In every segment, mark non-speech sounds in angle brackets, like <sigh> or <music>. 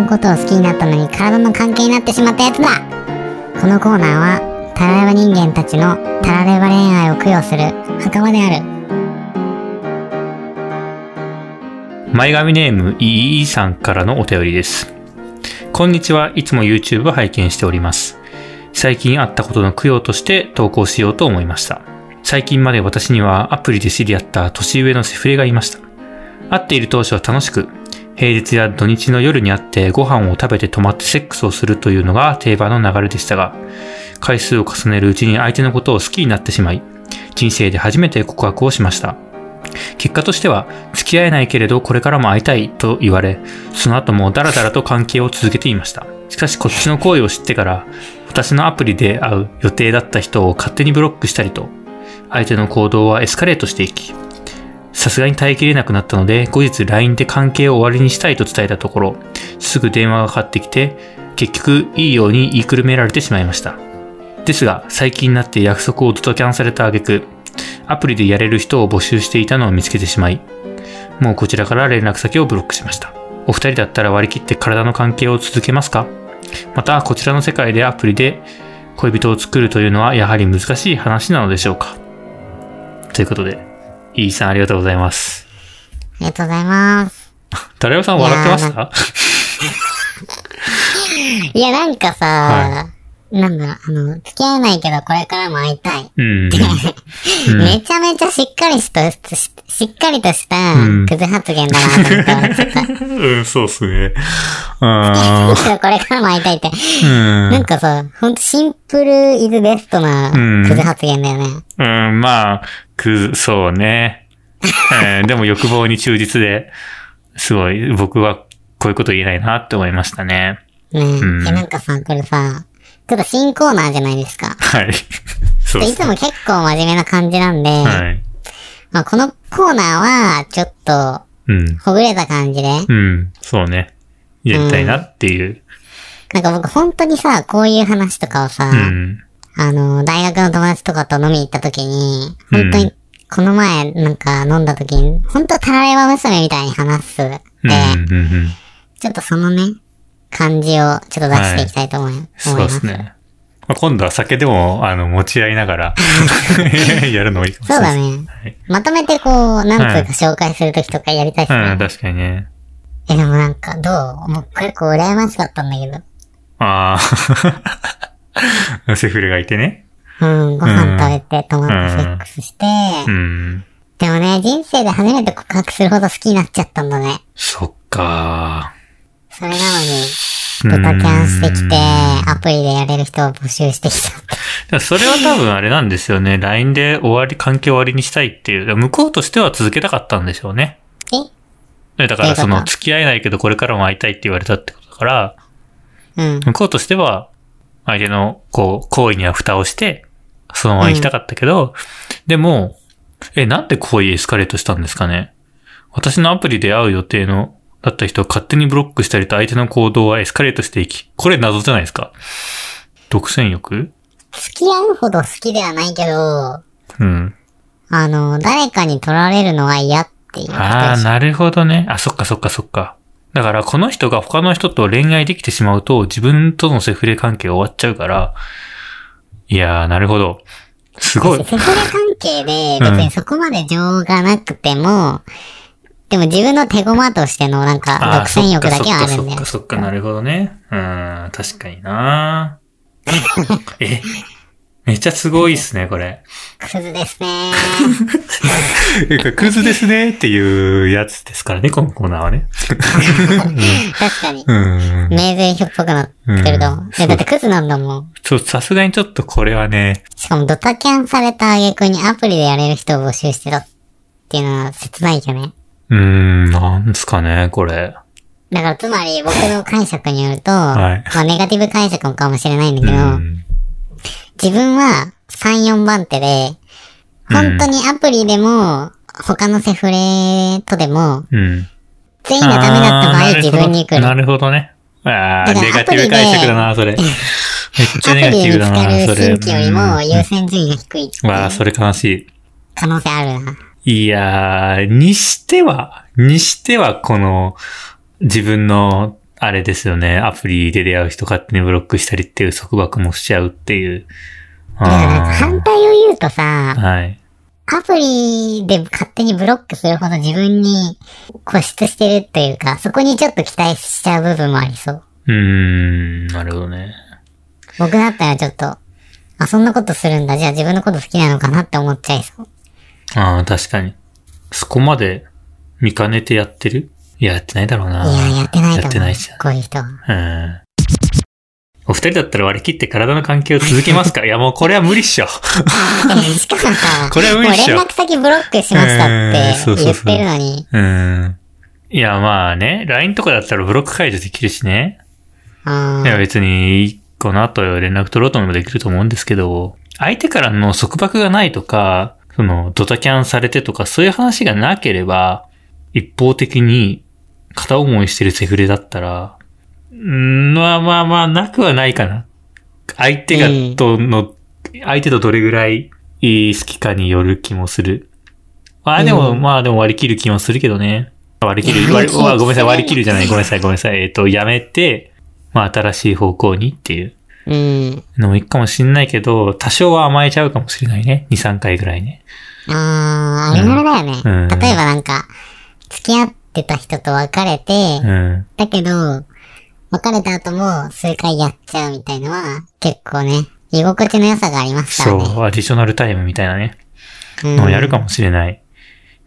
のことを好きになったのに体の関係になってしまったやつだこのコーナーはタラレバ人間たちのタラレバ恋愛を供養する墓場である前髪ネームいいさんからのお便りです。こんにちは。いつも YouTube を拝見しております。最近あったことの供養として投稿しようと思いました。最近まで私にはアプリで知り合った年上のセフレがいました。会っている当初は楽しく、平日や土日の夜に会ってご飯を食べて泊まってセックスをするというのが定番の流れでしたが、回数を重ねるうちに相手のことを好きになってしまい、人生で初めて告白をしました。結果としては、付き合えないけれどこれからも会いたいと言われ、その後もダラダラと関係を続けていました。しかしこっちの行為を知ってから、私のアプリで会う予定だった人を勝手にブロックしたりと、相手の行動はエスカレートしていき、さすがに耐えきれなくなったので、後日 LINE で関係を終わりにしたいと伝えたところ、すぐ電話がかかってきて、結局いいように言いくるめられてしまいました。ですが、最近になって約束をドタキャンされた挙句、アプリでやれる人を募集していたのを見つけてしまい、もうこちらから連絡先をブロックしました。お二人だったら割り切って体の関係を続けますか？また、こちらの世界でアプリで恋人を作るというのはやはり難しい話なのでしょうか？ということで、イーさんありがとうございます。ありがとうございます。タレオさん笑ってました？いやなんかさ、はなんだろうあの付き合えないけどこれからも会いたいうん。めちゃめちゃしっかりしとししっかりとしたうんクズ発言だなと思って俺ちょっとうん、<laughs> そうっすね。あけどこれからも会いたいって。ーなんかさ、ほんとシンプルイズベストなうんクズ発言だよね。うん。うん、まあ、く、そうね。えーでも欲望に忠実で、すごい、僕はこういうこと言えないなって思いましたね。ねえ。うんえ、なんかさ、これさ、ちょっと新コーナーじゃないですか。はい。<laughs> そうっすいつも結構真面目な感じなんで、はい。まあ、このコーナーは、ちょっと、うん。ほぐれた感じで、うん。そうね。やりたいなっていう。なんか僕本当にさ、こういう話とかをさ、うん。あの、大学の友達とかと飲みに行った時に、本当に、この前なんか飲んだ時に、本当タラレバ娘みたいに話す。で、うん。うん。うん。ちょっとそのね、感じをちょっと出していきたいと思い,、そう思います。ですね。まあ今度は酒でも、あの、持ち合いながら、<laughs> やるのもいいかもしれないです。そうだね。はいまとめてこう、何通か紹介するときとかやりたいっすね。うん、確かにね。え、でもなんかどう？もう結構羨ましかったんだけど。ああ。<laughs> セフレがいてね。うん、ご飯食べて、泊まってセックスして、うん。でもね、人生で初めて告白するほど好きになっちゃったんだね。そっかそれなのに、ドタキャンしてきて、アプリでやれる人を募集してきた。それは多分あれなんですよね。<laughs> LINE で終わり、関係終わりにしたいっていう。向こうとしては続けたかったんでしょうね。え？えだからその、付き合えないけどこれからも会いたいって言われたってことだから、うん。向こうとしては、相手の、こう、行為には蓋をして、そのまま行きたかったけど、でも、え、なんで行為エスカレートしたんですかね？私のアプリで会う予定の、だった人を勝手にブロックしたりと相手の行動はエスカレートしていき、これ謎じゃないですか独占欲？付き合うほど好きではないけど、うん。あの、誰かに取られるのは嫌っていうことでしょ。ああ、なるほどね。あ、そっかそっかそっか。だから、この人が他の人と恋愛できてしまうと、自分とのセフレ関係終わっちゃうから、いやー、なるほど。すごい。セフレ関係で別にそこまで情がなくても、でも自分の手駒としてのなんか独占欲だけはあるんだよそっかそっか。なるほどね。うん、確かにな <laughs> え、めっちゃすごいっすね、これ。クズですね。<laughs> クズですねっていうやつですからね、このコーナーはね。<laughs> 確かに。うん。名前表っぽくなってると思う。うんえ、だってクズなんだもん。ちょ、さすがにちょっとこれはね、しかもドタキャンされた挙句にアプリでやれる人を募集してたっていうのは切ないよね。うーん、なんすかね、これ。だからつまり僕の解釈によると、はいまあネガティブ解釈かもしれないんだけど、うん。自分は3、4番手で、本当にアプリでも、他のセフレとでも、うん。全員がダメだった場あー合自分に来る。なるほどね。ああ、だからネガティブ解釈だな、それ。めっちゃアプネガティリで見つかブだな、それ。る新規よりも優先順位が低いっていうわあ、それ悲し可能性あるな。い。いやー、にしては、にしては、この、自分の、あれですよね、アプリで出会う人勝手にブロックしたりっていう束縛もしちゃうっていう。だからなんかあ反対を言うとさー、はい。アプリで勝手にブロックするほど自分に固執してるっていうか、そこにちょっと期待しちゃう部分もありそう。うーん、なるほどね。僕だったらちょっと、あ、そんなことするんだ。じゃあ自分のこと好きなのかなって思っちゃいそう。ああ、確かに。そこまで見かねてやってる？いや、やってないだろうな。いや、やってない。やってないし。こういう人は。うん。お二人だったら割り切って体の関係を続けますか？<laughs> いや、もうこれは無理っしょ。えしかもさ、これは無理っしょ連絡先ブロックしましたって言ってるのに。うん。いや、まあね、LINE とかだったらブロック解除できるしね。うんいや、別に、この後連絡取ろうと思えばできると思うんですけど、相手からの束縛がないとか、その、ドタキャンされてとか、そういう話がなければ、一方的に片思いしてるセフレだったら、ん、まあまあまあ、なくはないかな。相手がうんとの、相手とどれぐらい好きかによる気もする。まあでも、うんまあでも割り切る気もするけどね。割り切る、割りごめんなさい、割り切るじゃない、ごめんなさい、ごめんなさい。えっ、と、やめて、まあ新しい方向にっていううん。のもいいかもしんないけど、多少は甘えちゃうかもしれないね。2、3回ぐらいね。あー、あれあれだよね。うん例えばなんか、付き合ってた人と別れて、うん。だけど、別れた後も数回やっちゃうみたいのは、結構ね、居心地の良さがありますからね。そう、アディショナルタイムみたいなね。うんのをやるかもしれない。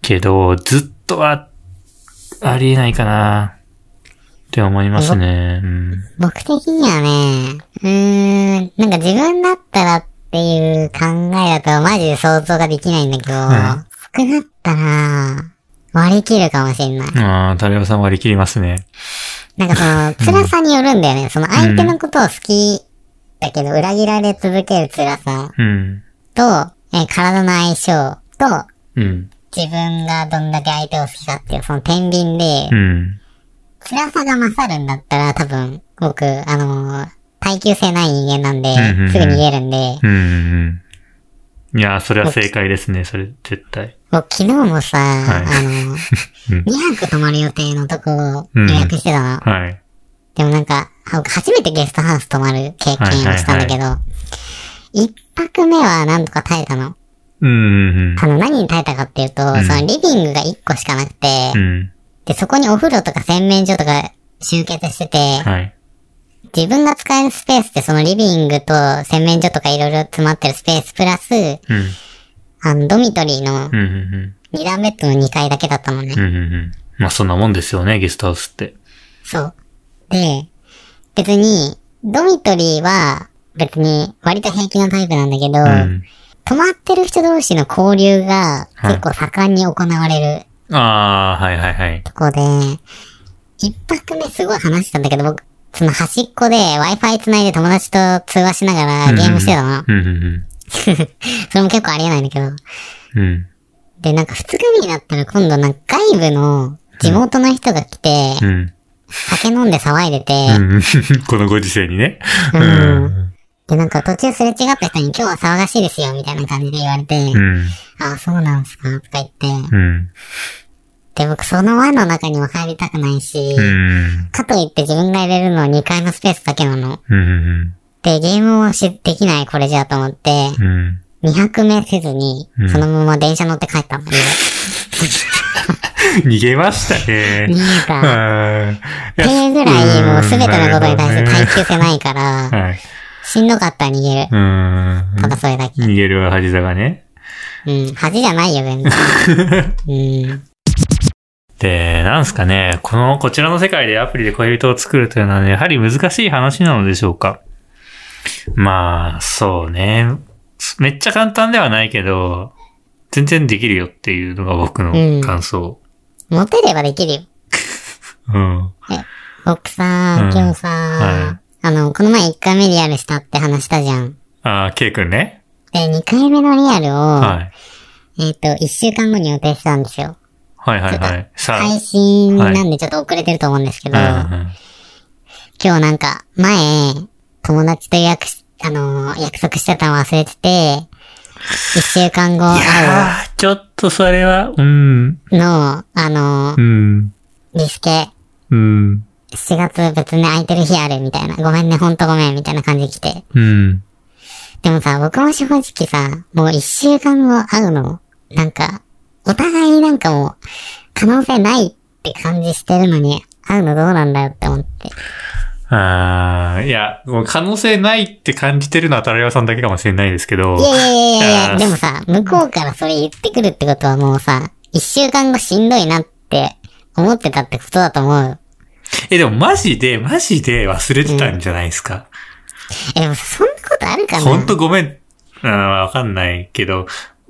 けど、ずっとは、ありえないかな。って思いますね。うん。僕的にはね、うーん、なんか自分だったらっていう考えだとマジで想像ができないんだけど、ん僕だったら、割り切るかもしれない。ああ、タレオさん割り切りますね。なんかその、辛さによるんだよね。その相手のことを好きだけど、裏切られ続ける辛さうん。と、えー体の相性と、うん。自分がどんだけ相手を好きかっていう、その天秤でう、ん。辛さが勝るんだったら多分、僕、あのー耐久性ない人間なんでうんうんうん、すぐ逃げるんで、うん。うん。いやー、それは正解ですね、それ、絶対。僕昨日もさ、いあのー、<laughs> うん2泊泊まる予定のとこをうん予約してたの。はい。でもなんか、僕初めてゲストハウス泊まる経験をしたんだけど、一泊目はなんとか耐えたの。うん。うんあの、何に耐えたかっていうと、んそのリビングが1個しかなくて、うん。で、そこにお風呂とか洗面所とか集結してて、はい。自分が使えるスペースってそのリビングと洗面所とかいろいろ詰まってるスペースプラス、うん。あの、ドミトリーのうん。うん。2段ベッドの2階だけだったのね。うん。うん。うん。まあ、そんなもんですよね、ゲストハウスって。そう。で、別に、ドミトリーは別に割と平気なタイプなんだけど、うん。泊まってる人同士の交流が結構盛んに行われるああ、はいはいはい。とこで、一泊目すごい話したんだけど、僕、その端っこで Wi-Fi 繋いで友達と通話しながらゲームしてたの。うん。うん。<laughs> それも結構ありえないんだけど。うん。で、なんか二日目になったら今度なんか外部の地元の人が来て、うん。酒飲んで騒いでて、うん。<laughs> このご時世にね。うんで、なんか途中すれ違った人に今日は騒がしいですよ、みたいな感じで言われて、うん。ああ、そうなんすか、とか言って、うん。で、僕その輪の中にも入りたくないし、うん。かといって自分が入れるのは2階のスペースだけなの。うん。で、ゲームをし、できないこれじゃと思って、うん。2泊目せずにうん、そのまま電車乗って帰ったの、家 <laughs> 逃げましたね。逃げた。っうんていうぐらい、もうすべてのことに対して耐久性ないから、はい。しんどかったら逃げる。うん。ただそれだけ。逃げるは恥だがね。うん、恥じゃないよ、全然。<laughs> うん。で、なんすかね、この、こちらの世界でアプリで恋人を作るというのはね、やはり難しい話なのでしょうか。まあ、そうね。めっちゃ簡単ではないけど、全然できるよっていうのが僕の感想。モテればできるよ。<laughs> うん。僕さ、うん今日さ、はあの、この前1回目リアルしたって話したじゃん。ああ、ケイ君ね。で、2回目のリアルを、はい。えっ、と、1週間後に予定したんですよ。はいはいはい。さあ。配信なんでちょっと遅れてると思うんですけど、うんうん今日なんか、前、友達と約し、あのー約束してたの忘れてて、1週間後い会う。ちょっとそれは、うん、の、あのう、ん、リスケ、うん、7月別に空いてる日あるみたいな。ごめんね、ほんとごめん、みたいな感じで来て。うん。でもさ、僕も正直さ、もう一週間後会うの、なんか、お互いなんかもう、可能性ないって感じしてるのに、会うのどうなんだよって思って。あーいや、もう可能性ないって感じてるのはタラヤさんだけかもしれないですけどい、やいやいやいやでもさ、向こうからそれ言ってくるってことはもうさ、一週間後しんどいなって思ってたってことだと思うよ。え、でもマジで、マジで忘れてたんじゃないですか？え、でもそんなことあるかな？ほんとごめん。うん、わかんないけど、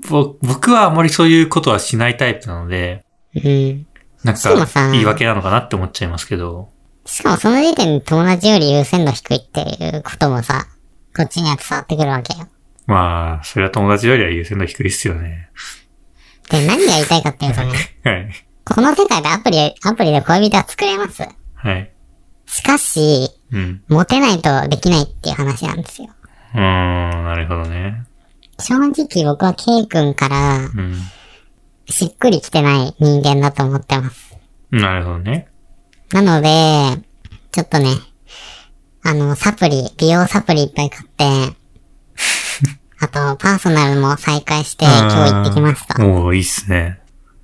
ぼ僕はあまりそういうことはしないタイプなので、うん。なんか言い訳なのかなって思っちゃいますけど。しかもその時点で友達より優先度低いっていうこともさ、こっちには伝わってくるわけよ。まあ、それは友達よりは優先度低いっすよね。で、何が言いたいかっていうとね、<laughs> はい。この世界でアプリ、アプリで恋人は作れます？はい。しかし、うん。モテないとできないっていう話なんですよ。うーん、なるほどね。正直僕は K 君からうん。しっくりきてない人間だと思ってます。なるほどね。なので、ちょっとね、あの、サプリ、美容サプリいっぱい買って、<laughs> あと、パーソナルも再開して、今日行ってきました。おおいいっすね。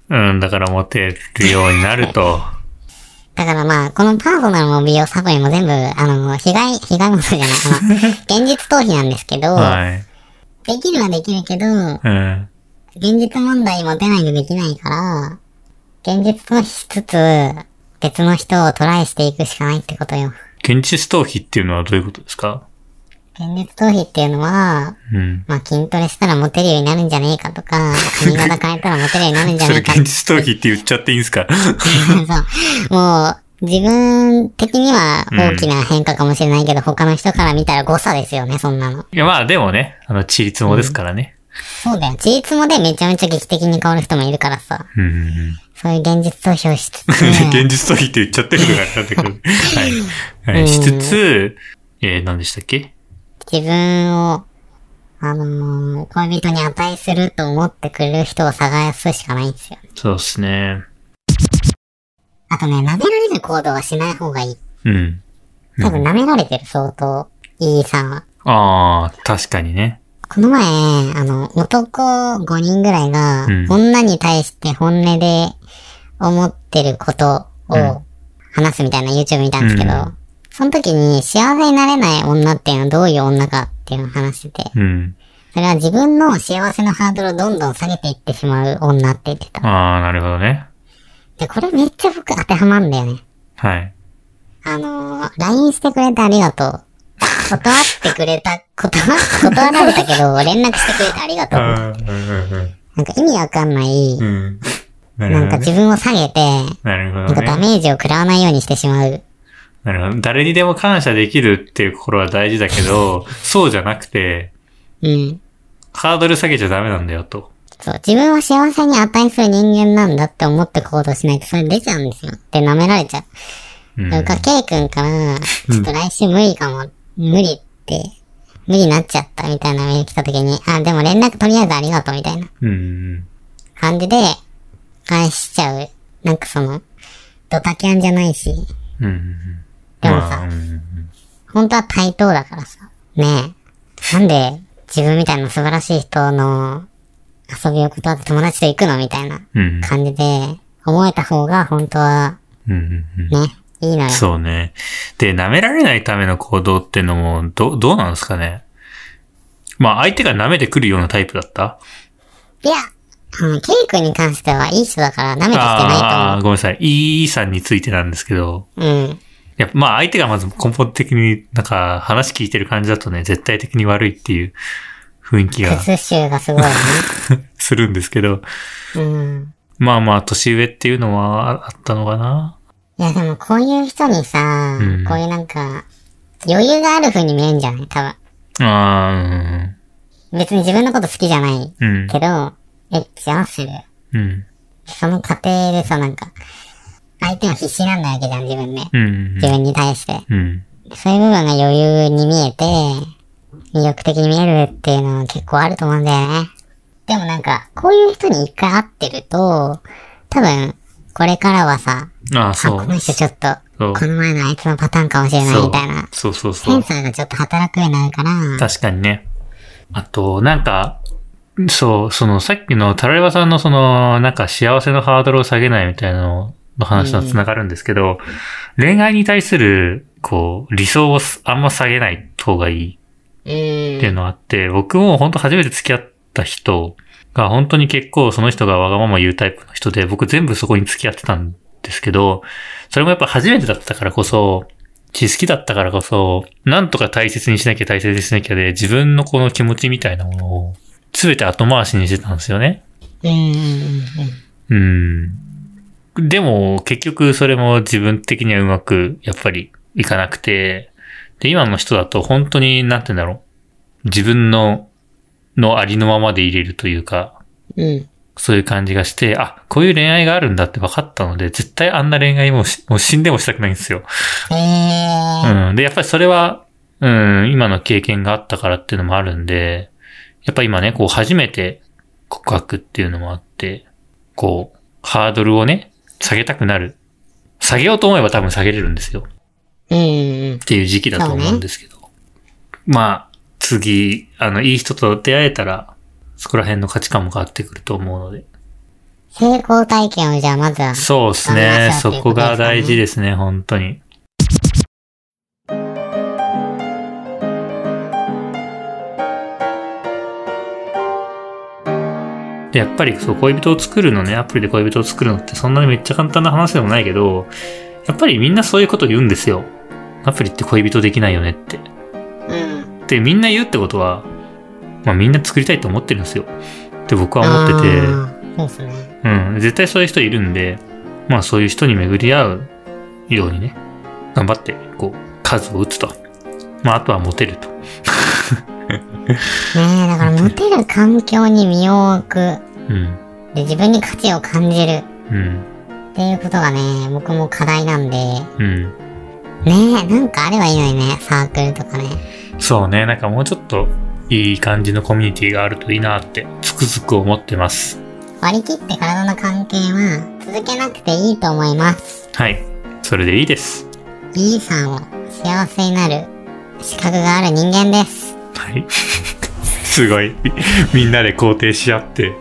うん、だからモテるようになると。だからまあ、このパーソナルも美容サプリも全部、あの、被害、被害物じゃない、あの、現実逃避なんですけど、はい。できるはできるけど、うん。現実問題も出ないとできないから、現実逃避しつつ、別の人をトライしていくしかないってことよ。現実逃避っていうのはどういうことですか？現実逃避っていうのは、うん。まあ筋トレしたらモテるようになるんじゃねえかとか、<laughs> 髪型変えたらモテるようになるんじゃそれねえか現実逃避って言っちゃっていいんすか？そう。もう、自分的には大きな変化かもしれないけど、他の人から見たら誤差ですよね、そんなの。いや、まあでもね、あの、チリツモですからね。そうだよ。チーツモでめちゃめちゃ劇的に変わる人もいるからさ。うんうんうん。そういう現実逃避をしつつ、<laughs> 現実逃避って言っちゃってるのがあれなんだけど。<laughs> はい。はい。しつつ、えー、何でしたっけ？自分を、あのー恋人に値すると思ってくれる人を探すしかないんですよ。そうっすね。あとね、舐められる行動はしない方がいい。うん。多分舐められてる、相当。イーさんは。ああ、確かにね。この前、あの、男5人ぐらいがう、ん女に対して本音で思ってることを話すみたいな YouTube 見たんですけど、うんその時に幸せになれない女っていうのはどういう女かっていうのを話してて、うん。それは自分の幸せのハードルをどんどん下げていってしまう女って言ってた。ああ、なるほどね。で、これめっちゃ僕当てはまるんだよね。はい。あのー、LINE してくれてありがとう。断ってくれた、断、<laughs> 断られたけど、連絡してくれてありがとう。なんか意味わかんない、うん。うん。なるなんか。自分を下げて、なるほなんかダ。メージを食らわないようにしてしまう。なるほど。誰にでも感謝できるっていう心は大事だけど、<laughs> そうじゃなくて、うん。ハードル下げちゃダメなんだよと。そう。自分は幸せに値する人間なんだって思って行動しないとそれ出ちゃうんですよ。で、舐められちゃう。うん。から K 君から、ちょっと来週無理かも、無理って、無理になっちゃったみたいなメール来た時に、あ、でも連絡とりあえずありがとうみたいなうん。感じで、返しちゃう。なんかその、ドタキャンじゃないし、うん。うん。でもさ本当は対等だからさ。ねえ。なんで自分みたいな素晴らしい人の遊びを断って友達と行くのみたいなうん。感じで思えた方が本当は。ね、いいのよ。そうね。で、舐められないための行動ってのも、ど、どうなんですかね？まあ、相手が舐めてくるようなタイプだった？いや、あの、ケイ君に関してはいい人だから舐めてきてああー、なごめんなさい。イーさんについてなんですけど、いと思う。うん。やっぱまあ相手がまず根本的になんか話聞いてる感じだとね、絶対的に悪いっていう雰囲気が靴臭がすごいね。<laughs> するんですけど、うん。まあまあ年上っていうのはあったのかないやでもこういう人にさ、うんこういうなんか、余裕がある風に見えんじゃない？多分。あ別に自分のこと好きじゃないー、うん。けど、エッチはする。うん。その過程でさ、なんか、相手は必死なんだわけじゃん、自分ね。うん。自分に対して。うん。そういう部分が余裕に見えて、魅力的に見えるっていうのは結構あると思うんだよね。でもなんか、こういう人に一回会ってると、多分、これからはさ、ああ、あ、そう。この人ちょっと、この前のあいつのパターンかもしれないみたいな、そうそうそセンう。サーがちょっと働くようになるから、確かにね。あと、なんか、そう、そのさっきのタラレバさんのその、なんか幸せのハードルを下げないみたいなのの話とつながるんですけど、恋愛に対する、こう、理想をあんま下げない方がいい。っていうのがあって、僕も本当初めて付き合った人が本当に結構その人がわがまま言うタイプの人で、僕全部そこに付き合ってたんですけど、それもやっぱ初めてだったからこそ、知識だったからこそ、なんとか大切にしなきゃ大切にしなきゃで、自分のこの気持ちみたいなものを、すべて後回しにしてたんですよね。うんうんうんうん。でも、結局それも自分的にはうまく、やっぱりいかなくて、で、今の人だと本当に、なんて言うんだろう。自分の、のありのままで入れるというか、うん。うん。そういう感じがして、あ、こういう恋愛があるんだって分かったので、絶対あんな恋愛もしもう死んでもしたくないんですよ。えー。うん。で、やっぱりそれは、うん、今の経験があったからっていうのもあるんで、やっぱ今ね、こう初めて告白っていうのもあって、こう、ハードルをね、下げたくなる。下げようと思えば多分下げれるんですよ。うんうんっていう時期だと思うんですけど。まあ、次、あの、いい人と出会えたら、そこら辺の価値観も変わってくると思うので。成功体験をじゃあまずは。そうですね。そうこが大事ですね、本当に。やっぱりそう、恋人を作るのね、アプリで恋人を作るのってそんなにめっちゃ簡単な話でもないけど、やっぱりみんなそういうこと言うんですよ。アプリって恋人できないよねって。うん。で、みんな言うってことは、まあみんな作りたいと思ってるんですよ。って僕は思ってて、そうですね。うん、絶対そういう人いるんで、まあそういう人に巡り合うようにね、頑張って、こう、数を打つと。まああとはモテると。<laughs> ねえ、だからモテる環境に身を置く。うん。で、自分に価値を感じる。うん。っていうことがね、僕も課題なんで。うん。ねえ、なんかあればいいのにね、サークルとかね。そうね、なんかもうちょっといい感じのコミュニティがあるといいなって、つくづく思ってます。割り切って体の関係は続けなくていいと思います。はい。それでいいです。B さんを幸せになる資格がある人間です。はい。すごい。<laughs> みんなで肯定し合って、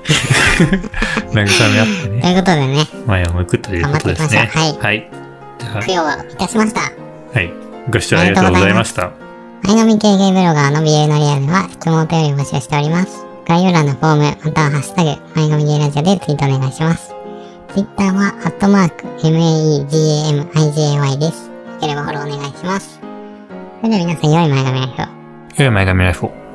<laughs> 慰め合ってとね、いうことでね、前を向くということですね。頑張っていはい。じゃ供養いたしました。あ、はい。ご視聴ありがとうございました。前飲み系ゲームブロガーの BL のリアルでは質問お便りを募集しております。概要欄のフォーム、またはハッシュタグ、前飲みゲーラジオでツイートお願いします。Twitter は、アットマーク、MEGAMIJAY です。よければフォローお願いします。それでは皆さん、良い前髪ライフを。良い前髪ライフを。